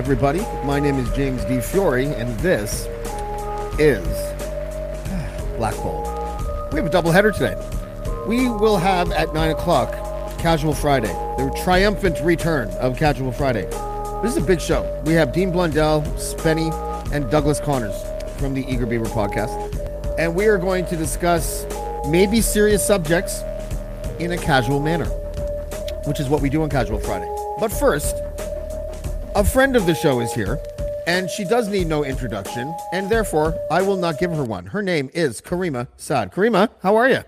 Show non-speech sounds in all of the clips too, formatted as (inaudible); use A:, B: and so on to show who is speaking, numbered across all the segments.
A: Everybody? My name is James Di Fiore, and this is Black Bolt. We have a double header today. We will have at 9 o'clock Casual Friday, the triumphant return of Casual Friday. This is a big show. We have Dean Blundell, Spenny, and Douglas Connors from the Eager Beaver podcast. And we are going to discuss maybe serious subjects in a casual manner, which is what we do on Casual Friday. But first, a friend of the show is here, and she does need no introduction, and therefore I will not give her one. Her name is Caryma Sa'd. Caryma, how are you?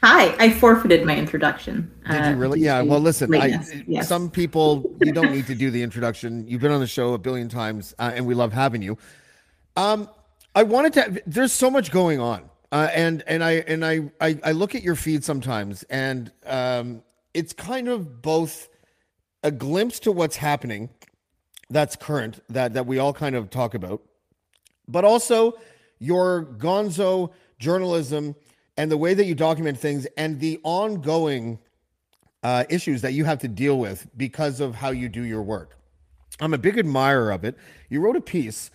B: Hi, I forfeited my introduction.
A: Did
B: uh,
A: you really? Yeah. Well, listen. I.
B: Yes.
A: Some people you don't need to do the introduction. You've been on the show a billion times, uh, and we love having you. Um, I wanted to. There's so much going on, uh, and and I and I, I I look at your feed sometimes, and um, it's kind of both a glimpse to what's happening, that's current, that that we all kind of talk about, but also your gonzo journalism and the way that you document things and the ongoing uh, issues that you have to deal with because of how you do your work. I'm a big admirer of it. You wrote a piece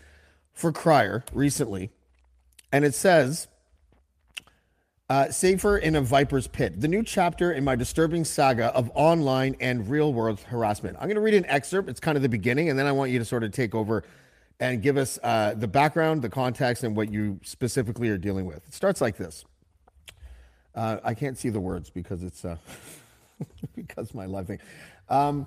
A: for Crier recently, and it says, uh, Safer in a Viper's Pit, the new chapter in my disturbing saga of online and real world harassment. I'm going to read an excerpt. It's kind of the beginning, and then I want you to sort of take over and give us uh, the background, the context, and what you specifically are dealing with. It starts like this. Uh, I can't see the words because it's uh, (laughs) because my live thing. Um,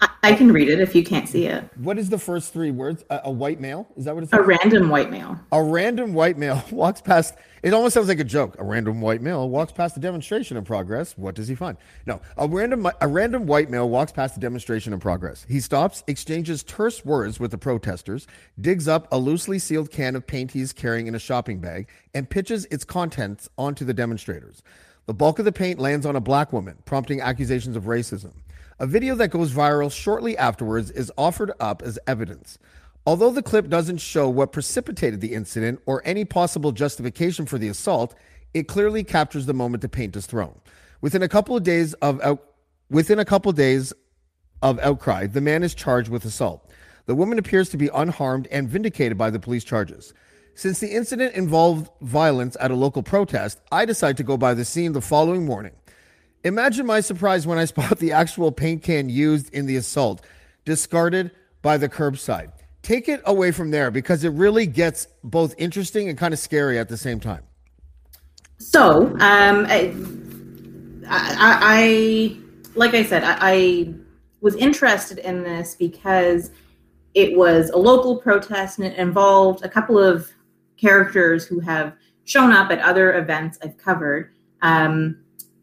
B: I, I can read it if you can't see it.
A: what is the first three words? A, a white male? Is that what it's?
B: A random white male.
A: A random white male (laughs) walks past. It almost sounds like a joke. A random white male walks past a demonstration in progress. What does he find? No, a random a random white male walks past a demonstration in progress. He stops, exchanges terse words with the protesters, digs up a loosely sealed can of paint he's carrying in a shopping bag, and pitches its contents onto the demonstrators. The bulk of the paint lands on a black woman, prompting accusations of racism. A video that goes viral shortly afterwards is offered up as evidence. Although the clip doesn't show what precipitated the incident or any possible justification for the assault, it clearly captures the moment the paint is thrown. Within a couple of days of out, within a couple of days of outcry, the man is charged with assault. The woman appears to be unharmed and vindicated by the police charges. Since the incident involved violence at a local protest, I decide to go by the scene the following morning. Imagine my surprise when I spot the actual paint can used in the assault, discarded by the curbside. Take it away from there because it really gets both interesting and kind of scary at the same time.
B: So, um, I, I, I like I said, I, I was interested in this because it was a local protest and it involved a couple of characters who have shown up at other events I've covered. Um,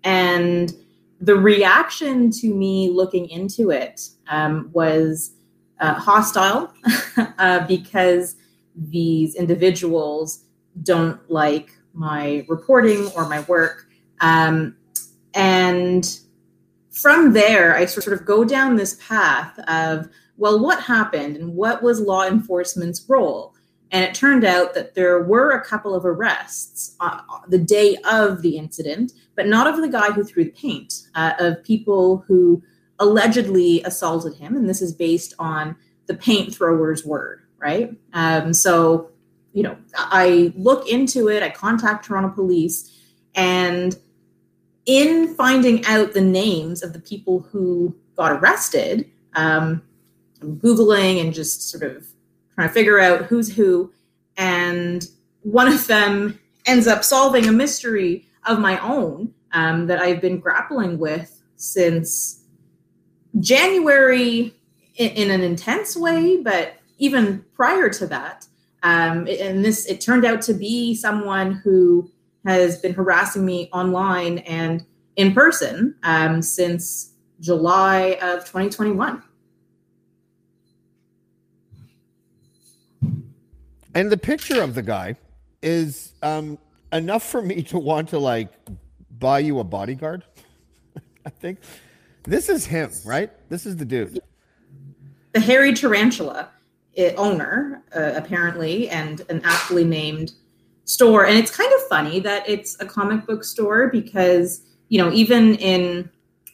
B: and the reaction to me looking into it um, was uh, hostile (laughs) uh, because these individuals don't like my reporting or my work. Um, and from there, I sort of go down this path of, well, what happened and what was law enforcement's role? And it turned out that there were a couple of arrests uh, the day of the incident, but not of the guy who threw the paint, uh, of people who allegedly assaulted him. And this is based on the paint thrower's word, right? Um, so, you know, I look into it, I contact Toronto police, and in finding out the names of the people who got arrested, um, Googling and just sort of trying to figure out who's who. And one of them ends up solving a mystery of my own um, that I've been grappling with since January in, in an intense way, but even prior to that. Um, and this, it turned out to be someone who has been harassing me online and in person um, since July of 2021.
A: And the picture of the guy is um, enough for me to want to like buy you a bodyguard. (laughs) I think this is him, right? This is the dude.
B: The hairy tarantula owner, uh, apparently, and an aptly named store. And it's kind of funny that it's a comic book store because, you know, even in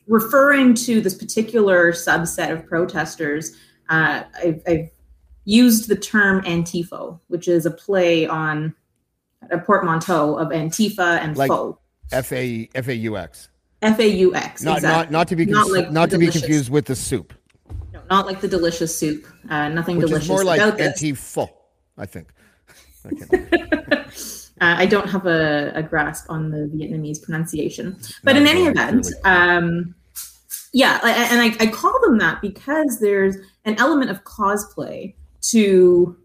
B: referring to this particular subset of protesters, uh, I've, I've used the term Antifo, which is a play on a portmanteau of Antifa and
A: Like-
B: faux.
A: F A F A U X.
B: F A U X.
A: Not
B: exactly.
A: not not to be
B: Not
A: cons-
B: like
A: not to be confused with the soup,
B: No, not like the delicious soup. Uh, nothing
A: which
B: delicious
A: is more like
B: about this.
A: anti-fo, I think. (laughs) Okay.
B: Uh, I don't have a, a grasp on the Vietnamese pronunciation. But
A: Not
B: in any event,
A: clearly.
B: um, yeah, and I, I call them that because there's an element of cosplay to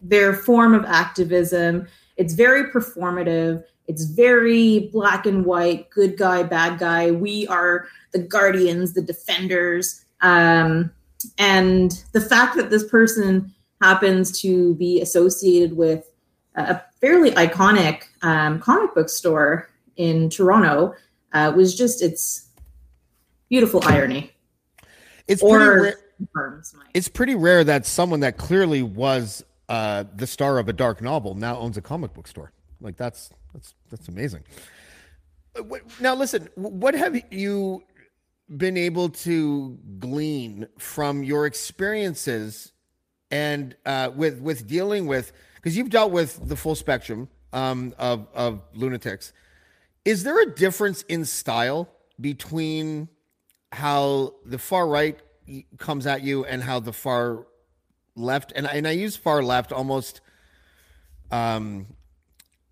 B: their form of activism. It's very performative. It's very black and white, good guy, bad guy. We are the guardians, the defenders. Um, and the fact that this person happens to be associated with a fairly iconic um, comic book store in Toronto uh, was just its beautiful irony.
A: It's pretty
B: Or
A: rare,
B: confirms my
A: it's pretty rare that someone that clearly was uh, the star of a dark novel now owns a comic book store. Like that's that's that's amazing. Uh, Now listen, what have you been able to glean from your experiences and uh, with with dealing with because you've dealt with the full spectrum um, of of lunatics. Is there a difference in style between how the far right comes at you and how the far left and I- and I use far left almost um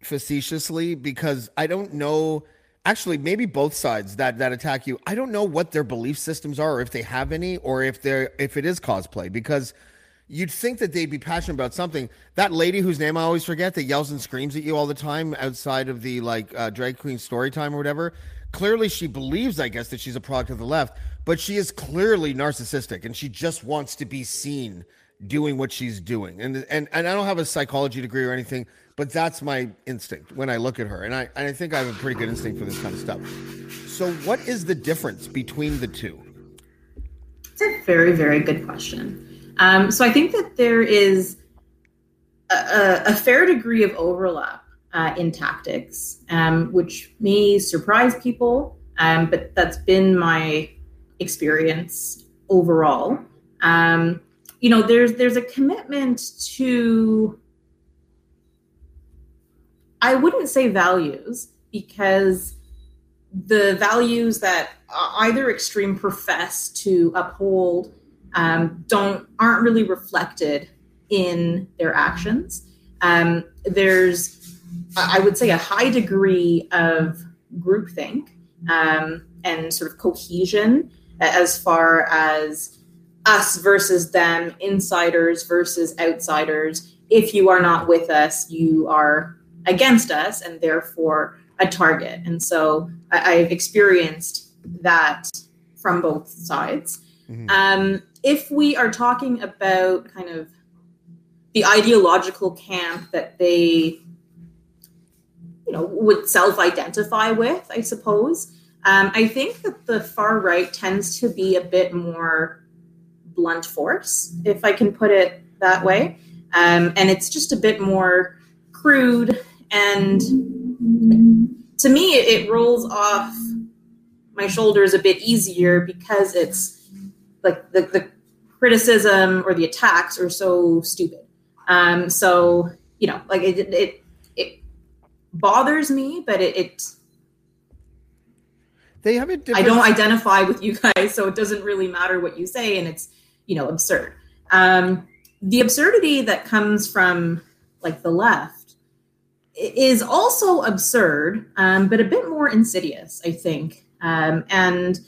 A: facetiously because I don't know actually maybe both sides that that attack you. I don't know what their belief systems are or if they have any or if they're if it is cosplay because you'd think that they'd be passionate about something. That lady whose name I always forget that yells and screams at you all the time outside of the like uh, drag queen story time or whatever clearly she believes I guess that she's a product of the left but she is clearly narcissistic and she just wants to be seen doing what she's doing. And and and I don't have a psychology degree or anything but that's my instinct when I look at her. And I and I think I have a pretty good instinct for this kind of stuff. So what is the difference between the two?
B: It's a very, very good question. Um, so I think that there is a, a, a fair degree of overlap uh, in tactics, um, which may surprise people, um, but that's been my experience overall. Um, you know, there's there's a commitment to I wouldn't say values because the values that either extreme profess to uphold um, don't aren't really reflected in their actions. Um, there's, I would say, a high degree of groupthink um, and sort of cohesion as far as us versus them, insiders versus outsiders. If you are not with us, you are against us, and therefore a target. And so I, I've experienced that from both sides.
A: Mhm.
B: Um, if we are talking about kind of the ideological camp that they, you know, would self-identify with, I suppose, um, I think that the far right tends to be a bit more blunt force, if I can put it that way, um, and it's just a bit more crude and to me it, rolls off my shoulders a bit easier because it's like the, the criticism or the attacks are so stupid. Um, so you know, like it it bothers me, but it, it
A: they have a
B: I don't identify with you guys, so it doesn't really matter what you say, and it's you know absurd. Um, the absurdity that comes from like the left is also absurd, um, but a bit more insidious, I think, um, and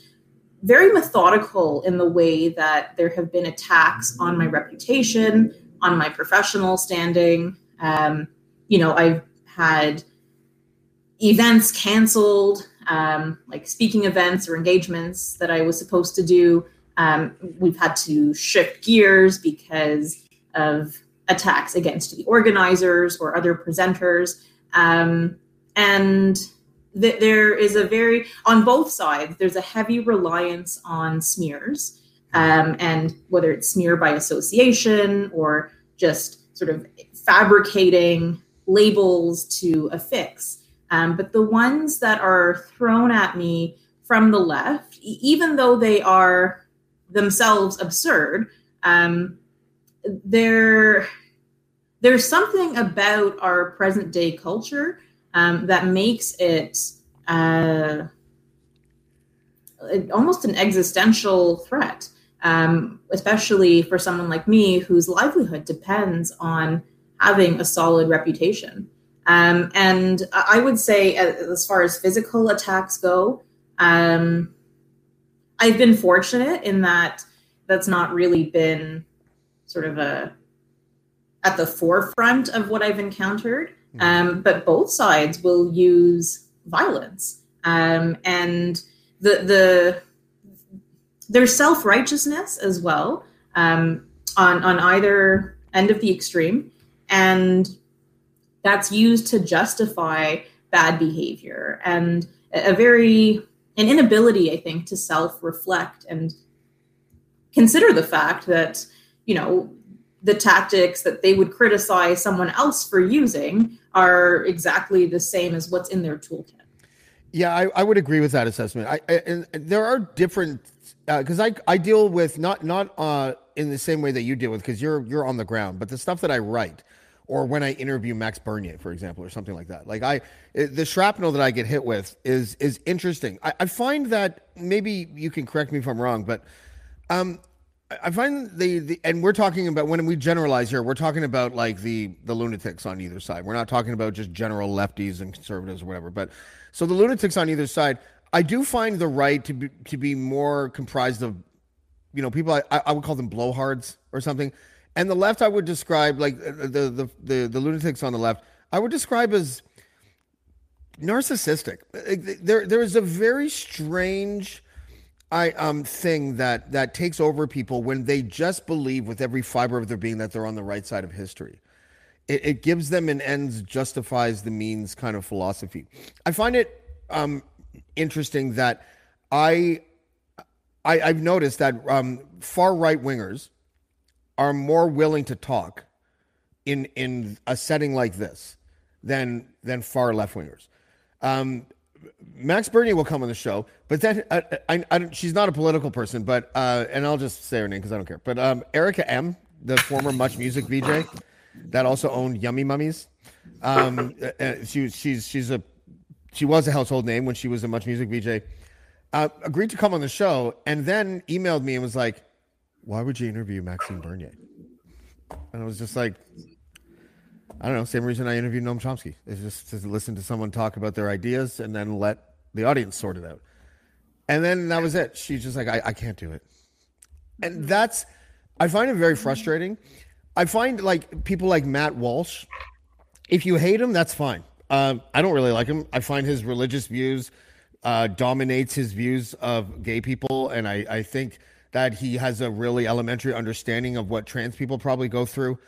B: very methodical in the way that there have been attacks on my reputation, on my professional standing. Um, you know, I've had events canceled, um, like speaking events or engagements that I was supposed to do. Um, we've had to shift gears because of attacks against the organizers or other presenters. Um, and th- there is a very, on both sides, there's a heavy reliance on smears. Um, and whether it's smear by association or just sort of fabricating labels to affix. Um, but the ones that are thrown at me from the left, even though they are themselves absurd, um, there there's something about our present day culture um, that makes it uh, almost an existential threat, um, especially for someone like me whose livelihood depends on having a solid reputation. Um, and I would say, as far as physical attacks go, um, I've been fortunate in that that's not really been sort of a at the forefront of what I've encountered. Hmm. Um, but both sides will use violence, um, and the the there's self righteousness as well um, on on either end of the extreme, and that's used to justify bad behavior and a very an inability, I think, to self reflect and consider the fact that you know the tactics that they would criticize someone else for using are exactly the same as what's in their toolkit.
A: Yeah, I, I would agree with that assessment. I, I and there are different because uh, I I deal with not not uh, in the same way that you deal with because you're you're on the ground, but the stuff that I write or when I interview Max Bernier, for example, or something like that. Like I, the shrapnel that I get hit with is is interesting. I, I find that maybe you can correct me if I'm wrong, but um, I find the, the and we're talking about when we generalize here, we're talking about like the the lunatics on either side. We're not talking about just general lefties and conservatives or whatever. But so the lunatics on either side, I do find the right to be to be more comprised of, you know, people I, I would call them blowhards or something, and the left I would describe like uh, the the the, the lunatics on the left I would describe as narcissistic. There there is a very strange I um thing that that takes over people when they just believe with every fiber of their being that they're on the right side of history. It, it gives them an ends justifies the means kind of philosophy. I find it um interesting that I, I I've noticed that um, far right wingers are more willing to talk in in a setting like this than than far left wingers. Um, Max Bernier will come on the show, but then uh, I, I, she's not a political person, but uh, and I'll just say her name because I don't care. But um, Erica M, the former Much Music VJ, that also owned Yummy Mummies. Um, uh, uh, she she's she's a she was a household name when she was a Much Music VJ. Uh, agreed to come on the show, and then emailed me and was like, "Why would you interview Maxime Bernier?" And I was just like, I don't know. Same reason I interviewed Noam Chomsky is just to listen to someone talk about their ideas and then let the audience sort it out. And then that was it. She's just like, I, I can't do it. And that's, I find it very frustrating. I find like people like Matt Walsh, if you hate him, that's fine. Uh, I don't really like him. I find his religious views uh, dominates his views of gay people. And I, I think that he has a really elementary understanding of what trans people probably go through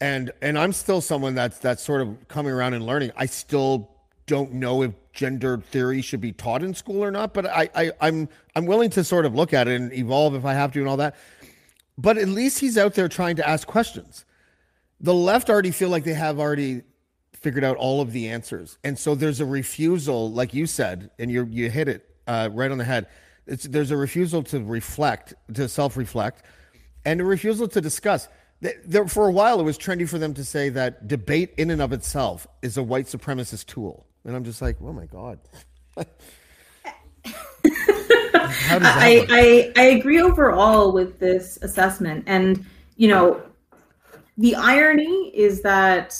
A: and and I'm still someone that's that's sort of coming around and learning. I still don't know if gender theory should be taught in school or not, but I, I I'm I'm willing to sort of look at it and evolve if I have to and all that. But at least he's out there trying to ask questions. The left already feel like they have already figured out all of the answers, and so there's a refusal, like you said, and you you hit it uh, right on the head. It's, there's a refusal to reflect, to self reflect, and a refusal to discuss There, for a while, it was trendy for them to say that debate in and of itself is a white supremacist tool, and I'm just like, oh my god. How does that
B: I. I I agree overall with this assessment, and you know, the irony is that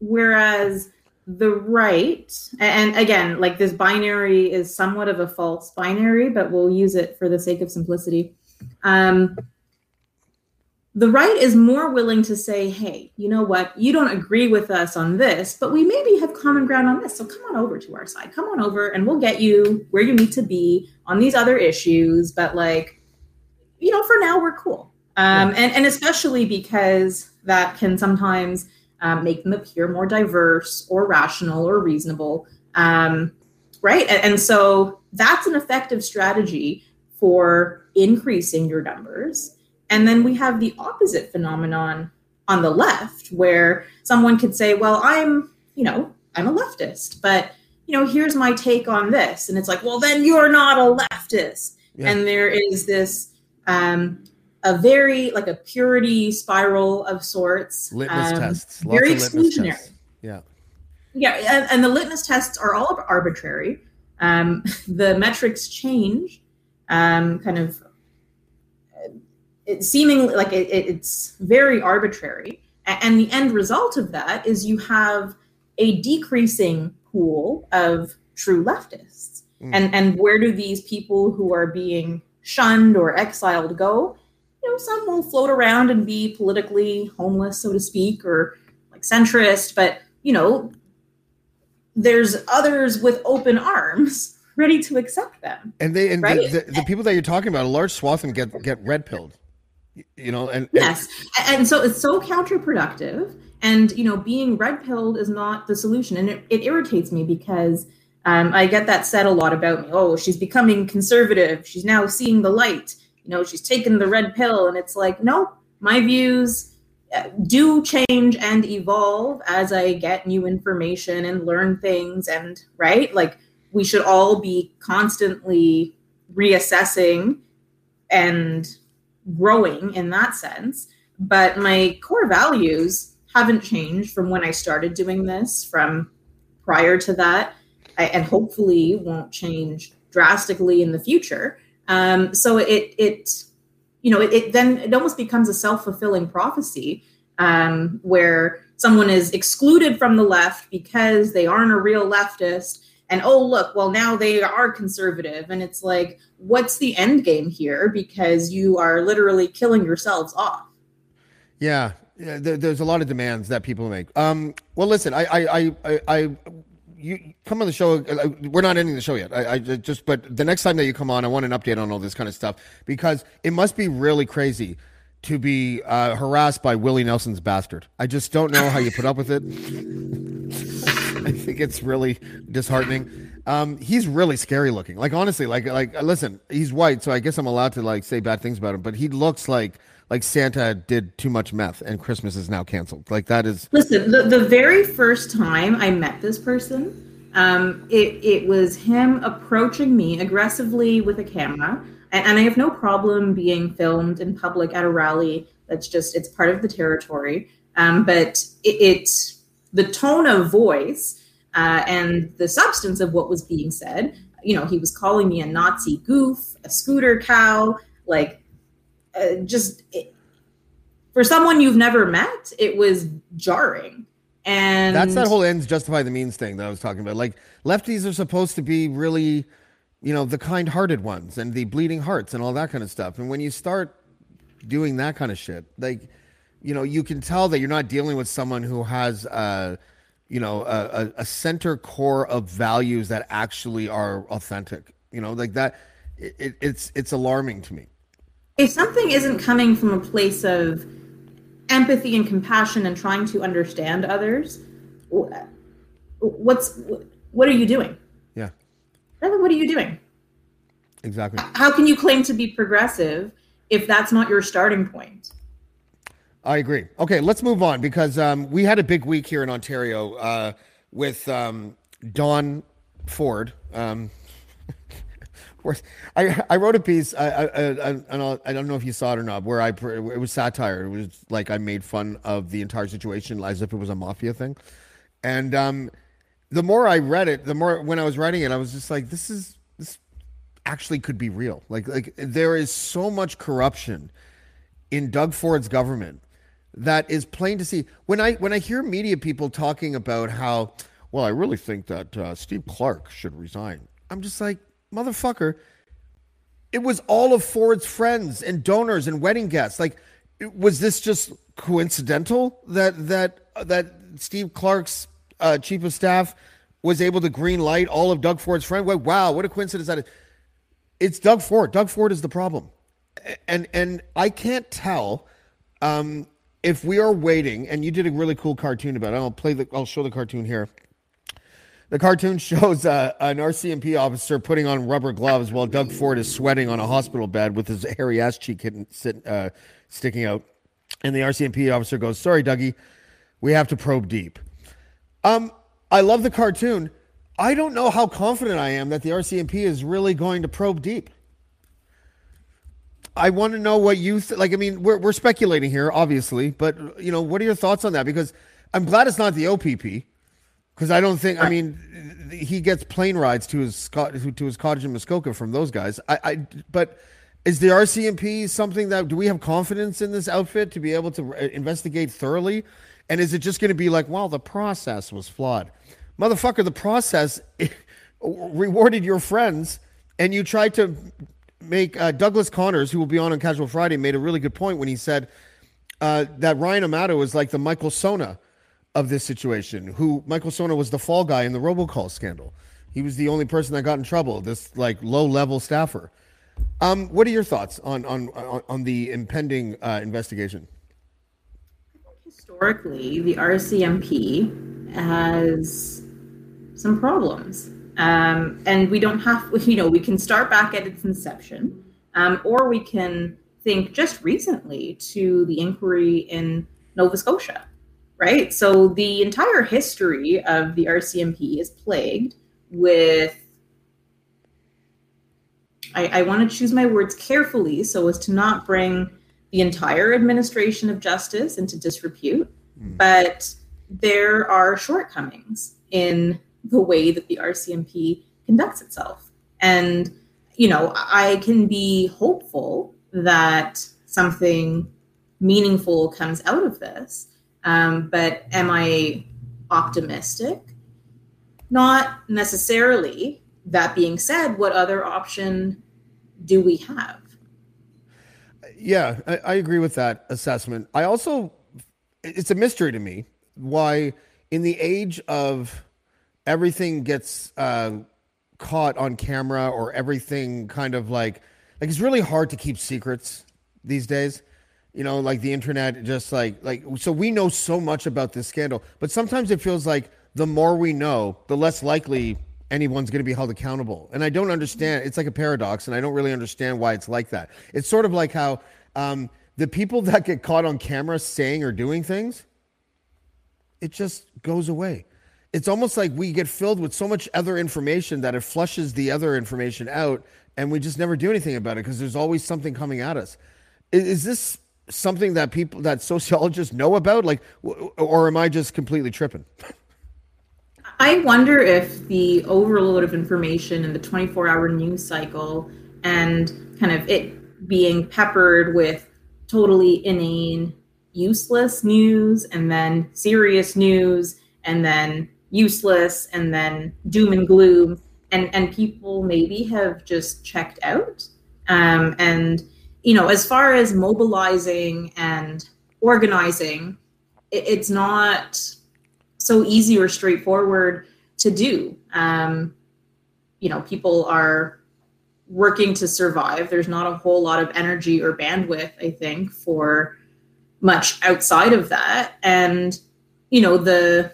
B: whereas the right, and again, like this binary is somewhat of a false binary, but we'll use it for the sake of simplicity. Um, the right is more willing to say, hey, you know what? You don't agree with us on this, but we maybe have common ground on this. So come on over to our side. Come on over and we'll get you where you need to be on these other issues. But like, you know, for now we're cool. Um, and, and especially because that can sometimes um, make them appear more diverse or rational or reasonable. Um, right. And, and so that's an effective strategy for increasing your numbers. And then we have the opposite phenomenon on the left, where someone could say, Well, I'm, you know, I'm a leftist, but, you know, here's my take on this. And it's like, Well, then you're not a leftist.
A: Yeah.
B: And there is this, um, a very like a purity spiral of sorts.
A: litmus
B: um,
A: tests, lots
B: very
A: of
B: exclusionary.
A: tests. Yeah,
B: Yeah, and, and the litmus tests are all arbitrary. Um, (laughs) the metrics change, um, kind of. It seemingly like it, it- it's very arbitrary, and the end result of that is you have a decreasing pool of true leftists.
A: Mm.
B: And and where do these people who are being shunned or exiled go? You know, some will float around and be politically homeless, so to speak, or like centrist, but you know, there's others with open arms (laughs) ready to accept them.
A: and they and
B: Right.
A: the, the, the people that you're talking about, a large swath of them get get red pilled. You know, and, and
B: Yes. And so it's so counterproductive. And, you know, being red pilled is not the solution. And it, it irritates me because um, I get that said a lot about me. Oh, she's becoming conservative. She's now seeing the light. You know, she's taken the red pill. And it's like, no, my views uh, do change and evolve as I get new information and learn things. And, right? Like, we should all be constantly reassessing and growing in that sense. But my core values haven't changed from when I started doing this, from prior to that, I, and hopefully won't change drastically in the future. Um, so it it you know it, it then it almost becomes a self fulfilling prophecy um, where someone is excluded from the left because they aren't a real leftist. And oh look, well now they are conservative, and it's like, what's the end game here? Because you are literally killing yourselves off.
A: Yeah, yeah there, there's a lot of demands that people make. Um, well, listen, I, I, I, I you come on the show. uh, We're not ending the show yet. I, I just, but the next time that you come on, I want an update on all this kind of stuff because it must be really crazy to be uh, harassed by Willie Nelson's bastard. I just don't know how you put up with it. (laughs) I think it's really disheartening. Um, he's really scary looking. Like honestly, like like listen, he's white, so I guess I'm allowed to like say bad things about him. But he looks like like Santa did too much meth and Christmas is now canceled. Like that is
B: Listen, the, the very first time I met this person, um, it, it was him approaching me aggressively with a camera. And, and I have no problem being filmed in public at a rally. That's just, it's part of the territory. Um, but it, it, the tone of voice uh, and the substance of what was being said, you know, he was calling me a Nazi goof, a scooter cow, like uh, just it, for someone you've never met, it was jarring. And
A: that's that whole ends justify the means thing that I was talking about. Like lefties are supposed to be really, you know, the kind-hearted ones and the bleeding hearts and all that kind of stuff. And when you start doing that kind of shit, like, you know, you can tell that you're not dealing with someone who has, uh, you know, a, a, center core of values that actually are authentic. You know, like that. It, it's it's alarming to me.
B: If something isn't coming from a place of empathy and compassion and trying to understand others, what's what are you doing?
A: Yeah,
B: what are you doing?
A: exactly.
B: How can you claim to be progressive if that's not your starting point?
A: I agree. Okay, let's move on because um, we had a big week here in Ontario uh, with um, Don Ford. Um, (laughs) I I wrote a piece. I I, I, I don't know if you saw it or not. Where I it was satire. It was like I made fun of the entire situation as if it was a mafia thing. And um, the more I read it, the more when I was writing it, I was just like, this is this actually could be real. Like like there is so much corruption in Doug Ford's government that is plain to see. When I when I hear media people talking about how, well, I really think that uh, Steve Clark should resign. I'm just like, motherfucker. It was all of Ford's friends and donors and wedding guests. Like, was this just coincidental that that that Steve Clark's uh, chief of staff was able to green light all of Doug Ford's friends? Wow, what a coincidence that is! It's Doug Ford. Doug Ford is the problem, and and I can't tell um, if we are waiting. And you did a really cool cartoon about it. I'll play the. I'll show the cartoon here. The cartoon shows uh, an RCMP officer putting on rubber gloves while Doug Ford is sweating on a hospital bed with his hairy ass cheek hitting, sit, uh, sticking out. And the RCMP officer goes, Sorry, Dougie, we have to probe deep. Um, I love the cartoon. I don't know how confident I am that the RCMP is really going to probe deep. I want to know what you th- like. I mean, we're, we're speculating here, obviously, but you know, what are your thoughts on that? Because I'm glad it's not the OPP because I don't think. I mean, he gets plane rides to his to his cottage in Muskoka from those guys. I, I but is the RCMP something that do we have confidence in this outfit to be able to investigate thoroughly? And is it just going to be like, well, the process was flawed, motherfucker? The process (laughs) rewarded your friends, and you tried to make uh, Douglas Connors, who will be on on Casual Friday, made a really good point when he said uh, that Ryan Amato is like the Michael Sona of this situation. Who Michael Sona was the fall guy in the robocall scandal. He was the only person that got in trouble. This like low level staffer. Um, what are your thoughts on on on, the impending uh, investigation?
B: Historically, the RCMP has some problems, um, and we don't have. (laughs) You know, we can start back at its inception, um, or we can think just recently to the inquiry in Nova Scotia right? So the entire history of the RCMP is plagued with. I, I want to choose my words carefully so as to not bring the entire administration of justice into disrepute, mm. but there are shortcomings in the way that the RCMP conducts itself. And, you know, I can be hopeful that something meaningful comes out of this. Um, but am I optimistic? Not necessarily. That being said, what other option do we have?
A: Yeah, I, I agree with that assessment. I also, it's a mystery to me why, in the age of everything gets uh, caught on camera or everything kind of like, like it's really hard to keep secrets these days you know like the internet just like like so we know so much about this scandal but sometimes it feels like the more we know the less likely anyone's going to be held accountable. And i don't understand it's like a paradox and i don't really understand why it's like that. It's sort of like how um, the people (laughs) that get caught on camera saying or doing things it just goes away. It's almost like we get filled with so much other information that it flushes the other information out and we just never do anything about it because there's always something coming at us. Is, is this something that people that sociologists know about? Like or am i just completely tripping?
B: I wonder if the overload of information in the 24 hour news cycle and kind of it being peppered with totally inane useless news and then serious news and then useless and then doom and gloom and and people maybe have just checked out um, and you know, as far as mobilizing and organizing, it, it's not so easy or straightforward to do. Um, you know, people are working to survive. There's not a whole lot of energy or bandwidth, I think, for much outside of that. And, you know, the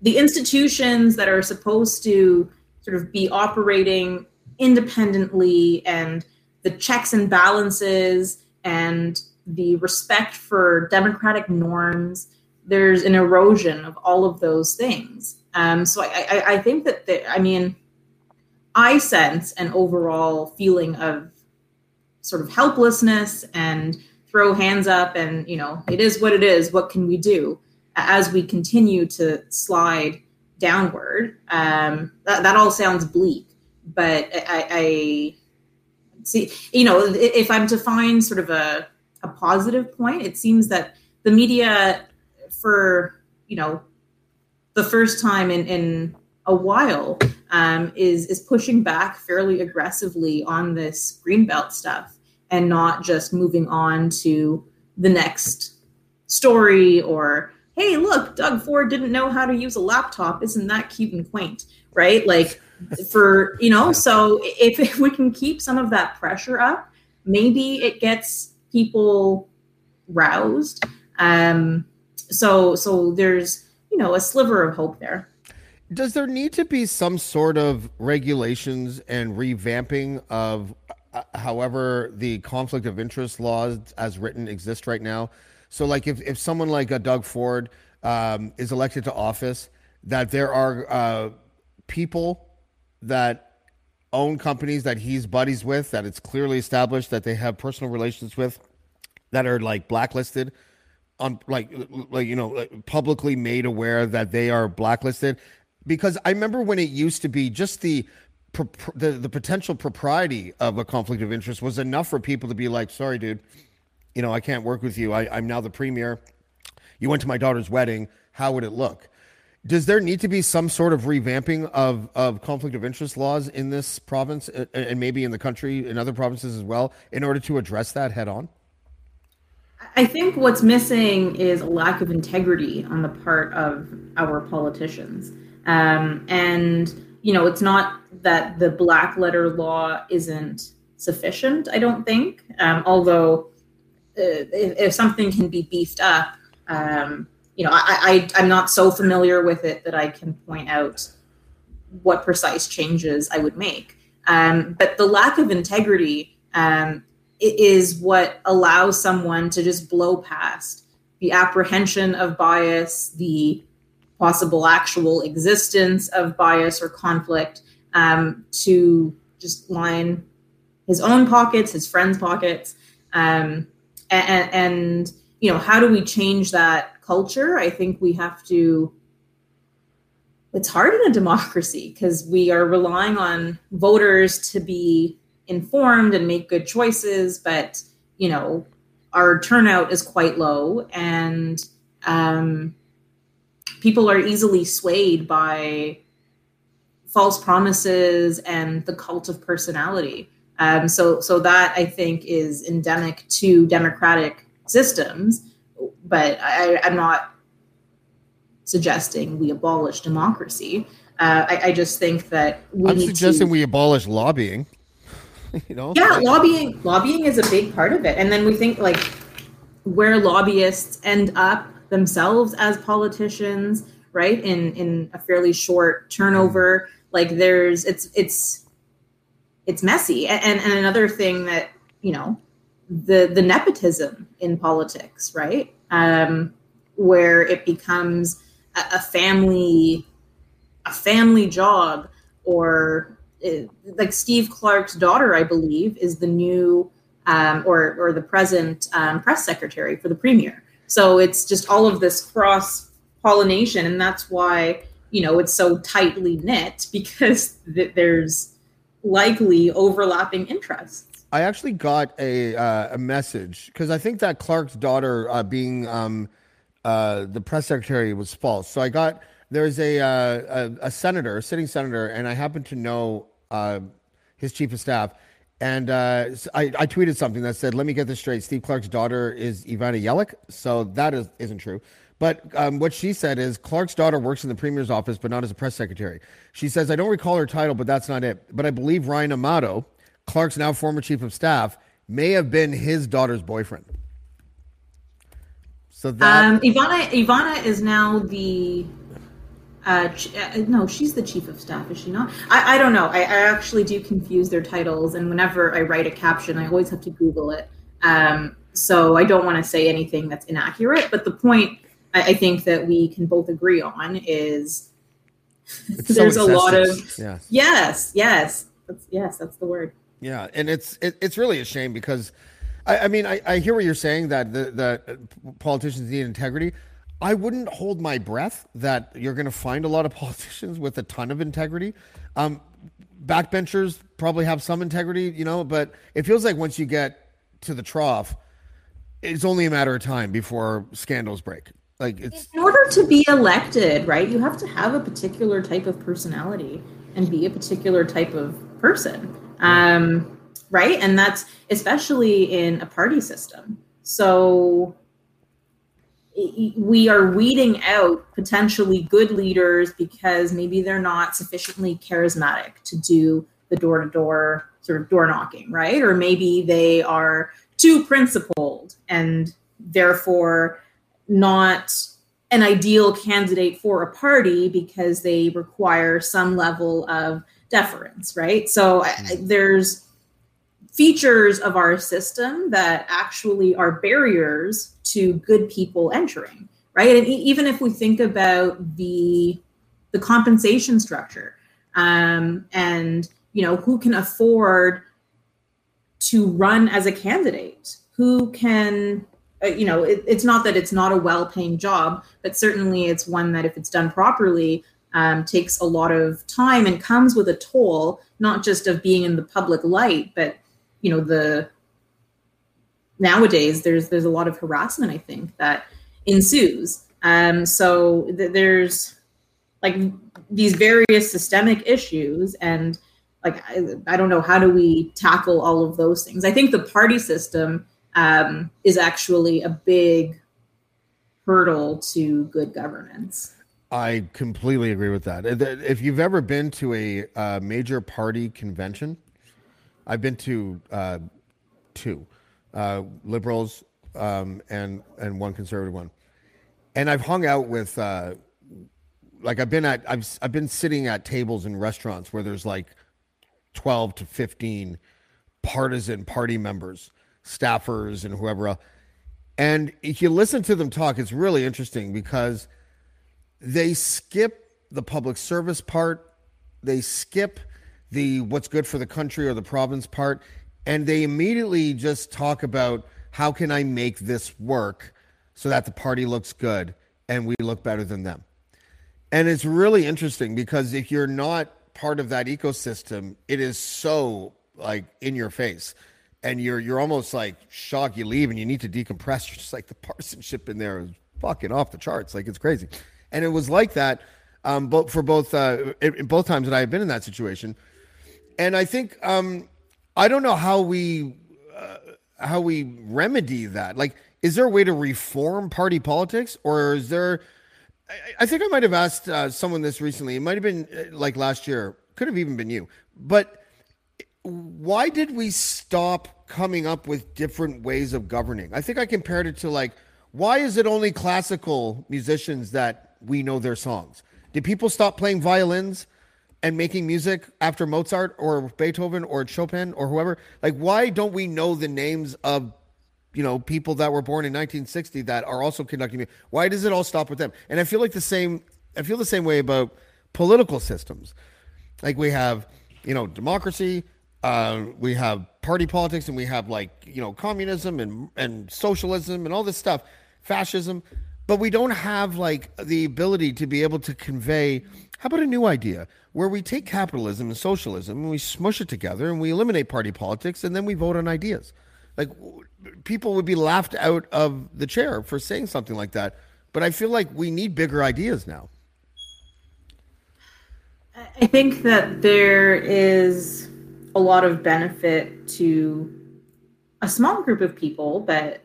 B: the institutions that are supposed to sort of be operating independently and the checks and balances and the respect for democratic norms there's an erosion of all of those things. Um, so I, I, I think that the, i mean I sense an overall feeling of sort of helplessness and throw hands up and you know it is what it is. What can we do? As we continue to slide downward um, that, that all sounds bleak but I, I see you know if i'm to find sort of a, a positive point it seems that the media for you know the first time in in a while um, is is pushing back fairly aggressively on this greenbelt stuff and not just moving on to the next story or hey look doug ford didn't know how to use a laptop. Isn't that cute and quaint? Right? Like for you know so if, if we can keep some of that pressure up maybe it gets people roused. Um so so there's you know a sliver of hope there.
A: Does there need to be some sort of regulations and revamping of uh, however the conflict of interest laws as written exist right now? So like if, if someone like a uh, doug ford um, is elected to office that there are uh, people that own companies that he's buddies with that it's clearly established that they have personal relations with that are like blacklisted on like like you know like publicly made aware that they are blacklisted because I remember when it used to be just the the, the potential propriety of a conflict of interest was enough for people to be like, sorry, dude, you know, I can't work with you. I, I'm now the premier. You went to my daughter's wedding. How would it look? Does there need to be some sort of revamping of, of conflict of interest laws in this province and maybe in the country, in other provinces as well, in order to address that head on?
B: I think what's missing is a lack of integrity on the part of our politicians. Um, and, you know, it's not that the black letter law isn't sufficient, I don't think. Um, although, uh, if, if, something can be beefed up, um, you know, I, I, I'm not so familiar with it that I can point out what precise changes I would make. Um, but the lack of integrity um, is what allows someone to just blow past the apprehension of bias, the possible actual existence of bias or conflict, um, to just line his own pockets, his friends' pockets, um, and, and you know, how do we change that culture, I think we have to. It's hard in a democracy because we are relying on voters to be informed and make good choices, but you know, our turnout is quite low, and um, people are easily swayed by false promises and the cult of personality. Um, so, so that I think is endemic to democratic systems but I, am not suggesting we abolish democracy. Uh, I, I, just think that we.
A: I'm suggesting
B: to,
A: we abolish lobbying. (laughs) you know.
B: Yeah, like, lobbying. Lobbying is a big part of it, and then we think like where lobbyists end up themselves as politicians, right? In in a fairly short turnover, like there's it's it's it's messy, and and another thing that you know the the nepotism in politics, right? Um, where it becomes a, a, family a family job or it, uh, like Steve Clark's daughter, I believe, is the new um, or or the present um, press secretary for the premier. So it's just all of this cross pollination, and that's why you know it's so tightly knit (laughs) because th- there's likely overlapping interests.
A: I actually got a uh, a message because I think that Clark's daughter uh, being um, uh, the press secretary was false. So I got there's a, uh, a, a senator, a sitting senator, and I happen to know uh, his chief of staff. And uh, I, I tweeted something that said, "Let me get this straight. Steve Clark's daughter is Ivana Yelich." So that is isn't true. But um, what she said is Clark's daughter works in the premier's office, but not as a press secretary. She says, I don't recall her title, but that's not it. But I believe Ryan Amato, Clark's now former chief of staff, may have been his daughter's boyfriend.
B: So that um, Ivana Ivana is now the uh, uh, no, she's the chief of staff, is she not? I, I don't know. I, I, actually do confuse their titles, and whenever I write a caption, I always have to Google it. Um, so I don't want to say anything that's inaccurate. But the point I, I think that we can both agree on is there's so a lot of yes, yes, That's yes, that's the word.
A: Yeah, and it's it, it's really a shame because, I, I mean, I, I hear what you're saying that the that politicians need integrity. I wouldn't hold my breath that you're going to find a lot of (laughs) politicians with a ton of integrity. Um, backbenchers probably have some integrity, you know, but it feels like once you get to the trough, it's only a matter of time before scandals break. Like it's
B: in order to be elected, right? You have to have a particular type of personality and be a particular type of person, um, right? And that's especially in a party system. So we are weeding out potentially good leaders because maybe they're not sufficiently charismatic to do the door to door sort of door knocking, right? Or maybe they are too principled and therefore not an ideal candidate for a party because they require some level of deference, right? So mm-hmm. there's features of our system that actually are barriers to good people entering, right? And even if we think about the the compensation structure um, and you know who can afford to run as a candidate, who can uh, you know, it, it's not that it's not a well-paying job, but certainly it's one that if it's done properly, um, takes a lot of time and comes with a toll, not just of being in the public light, but you know, the nowadays there's there's a lot of harassment. I think that ensues. Um, so th- there's like these various systemic issues and like I, I, don't know how do we tackle all of those things i think the party system um, is actually a big hurdle to good governance.
A: I completely agree with that. If you've ever been to a uh, major party convention, I've been to uh, two, uh, liberals um, and and one conservative one, and I've hung out with uh, like I've been at I've I've been sitting at tables in restaurants where there's like twelve to fifteen partisan party members staffers and whoever else. And if you listen to them talk, it's really interesting because they skip the public service part, they skip the what's good for the country or the province part, and they immediately just talk about how can I make this work so that the party looks good and we look better than them. And it's really interesting because if you're not part of that ecosystem, it is so like in your face and you're you're almost like shocked you leave and you need to decompress. (laughs) You're just like the partisanship in there is fucking off the charts. Like it's crazy. And it was like that um, both for both uh, in, both times that I have been in that situation. And I think um, I don't know how we uh, how we remedy that. Like, is there a way to reform party politics, or is there? I, I think I might have asked uh, someone this recently. It might have been uh, like last year. Could have even been you. But why did we stop coming up with different ways of governing? I think I compared it to like, why is it only classical musicians that we know their songs? Did people stop playing violins and making music after Mozart or Beethoven or Chopin or whoever? Like, why don't we know the names of you know people that were born in 1960 that are also conducting music? Why does it all stop with them? And I feel like the same. I feel the same way about political systems. Like we have, you know, democracy, uh, we have party politics and we have like you know communism and and socialism and all this stuff, fascism, but we don't have like the ability to be able to convey. How about a new idea where we take capitalism and socialism and we smush it together and we eliminate party politics and then we vote on ideas? Like people would be laughed out of the chair for saying something like that. But I feel like we need bigger ideas now.
B: I think that there is a lot of benefit to a small group of people, but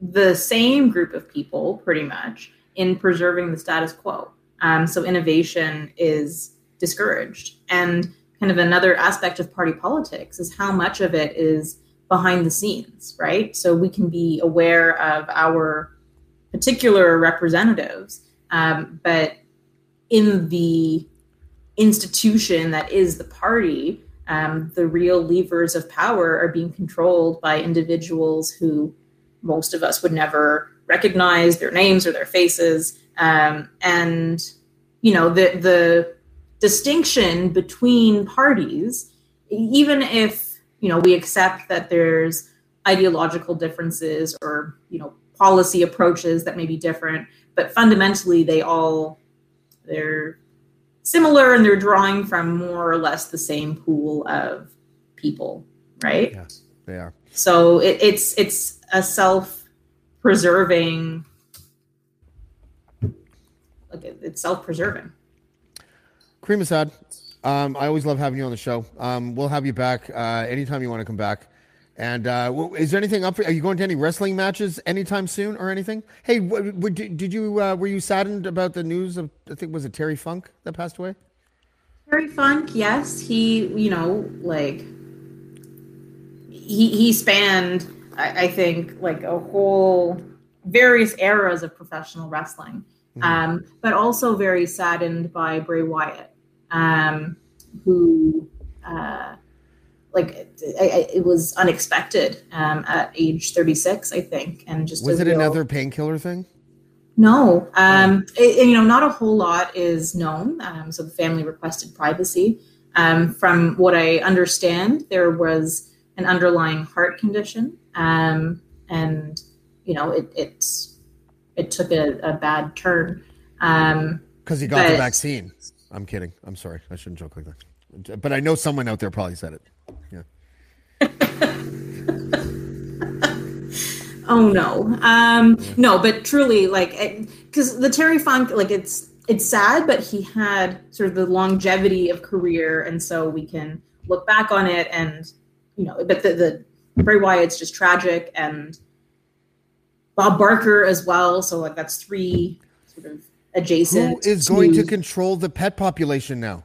B: the same group of people, pretty much, in preserving the status quo. Um, so innovation is discouraged. And kind of another aspect of party politics is how much of it is behind the scenes, right? So we can be aware of our particular representatives, um, but in the institution that is the party, um, the real levers of power are being controlled by individuals who most of us would never recognize their names or their faces. Um, and you know the the distinction between parties even if you know we accept that there's ideological differences or you know policy approaches that may be different, but fundamentally they all they're similar and they're drawing from more or less the same pool of people, right?
A: Yes, they are.
B: So it, it's it's a self-preserving, like it's self-preserving.
A: Caryma Sa'd, um, I always love having you on the show. Um, we'll have you back uh, anytime you want to come back. And uh, is there anything up? For, are you going to any wrestling matches anytime soon or anything? Hey, w- w- did did you uh, were you saddened about the news of I think was it Terry Funk that passed away?
B: Terry Funk, yes, he you know like he he spanned I, I think like a whole various eras of professional wrestling, um, but also very saddened by Bray Wyatt, um, who uh, like it, I- it was unexpected um, at age thirty six, I think, and just
A: Was it
B: real-
A: another painkiller thing?
B: No, um, it- you know, not a whole lot is known. Um, so the family requested privacy. Um, from what I understand, there was an underlying heart condition, um, and you know, it it, it took a, a bad turn. Um,
A: Because he got the vaccine. I'm kidding. I'm sorry. I shouldn't joke like that. But I know someone out there probably said it. Yeah. (laughs)
B: Oh no, um, no, but truly, like, because the Terry Funk, like, it's it's sad, but he had sort of the longevity of career, and so we can look back on it, and you know, but the, the Bray Wyatt's just tragic, and Bob Barker as well. So like, that's three sort of adjacent.
A: is going to control the pet population now?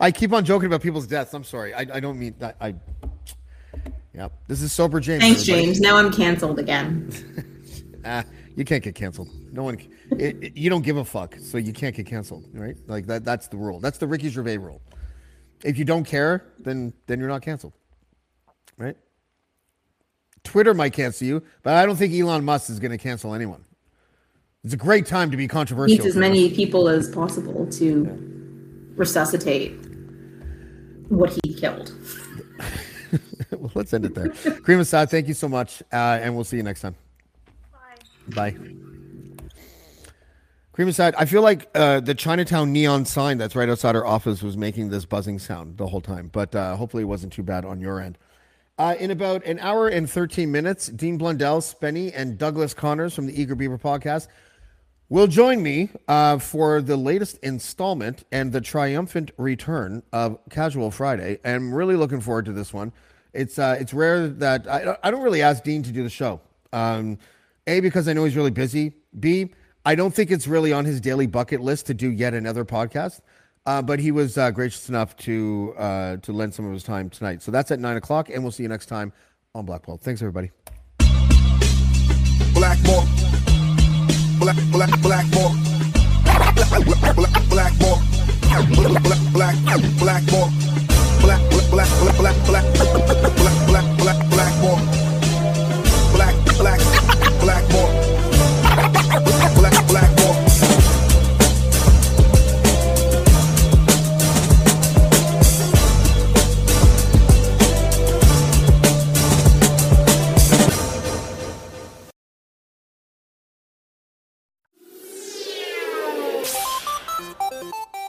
A: I keep on joking about people's deaths. I'm sorry. I, I don't mean that. I. Yeah. This is sober James.
B: Thanks,
A: everybody.
B: James. Now I'm canceled again. (laughs)
A: Ah, you can't get canceled. No one. It, it- you don't give a fuck, so you can't get canceled, right? Like that. That's the rule. That's the Ricky Gervais rule. If you don't care, then then you're not canceled, right? Twitter might cancel you, but I don't think Elon Musk is going to cancel anyone. It's a great time to be controversial.
B: Needs as many people as possible to resuscitate what he killed. (laughs)
A: well, let's end it there. Caryma Sa'd, thank you so much, uh, and we'll see you next time. Bye. Bye. Caryma Sa'd, I feel like uh, the Chinatown neon sign that's right outside our office was making this buzzing sound the whole time, but uh, hopefully it wasn't too bad on your end. Uh, in about an hour and 13 minutes, Dean Blundell, Spenny, and Douglas Connors from the Eager Beaver podcast will join me uh, for the latest installment and the triumphant return of Casual Friday. I'm really looking forward to this one. It's uh, it's rare that I, I don't really ask Dean to do the show. Um, a because I know he's really busy. B I don't think it's really on his daily bucket list to do yet another podcast. Uh, but he was uh, gracious enough to uh, to lend some of his time tonight. So that's at nine o'clock, and we'll see you next time on Blackball. Thanks, everybody.
C: Blackmore. Black, black, Blackmore. Black, black, black, Blackmore. Black, black, black. Black, black, black, black, black, black, black, black, black, Blackmore. Black, black,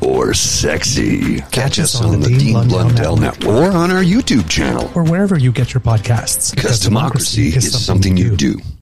D: or sexy. Catch, Catch us on, on the Dean, Dean Blundell, Blundell Network. or on our YouTube channel
E: or wherever you get your podcasts.
D: Because, because democracy, democracy, is, something, something you do. do.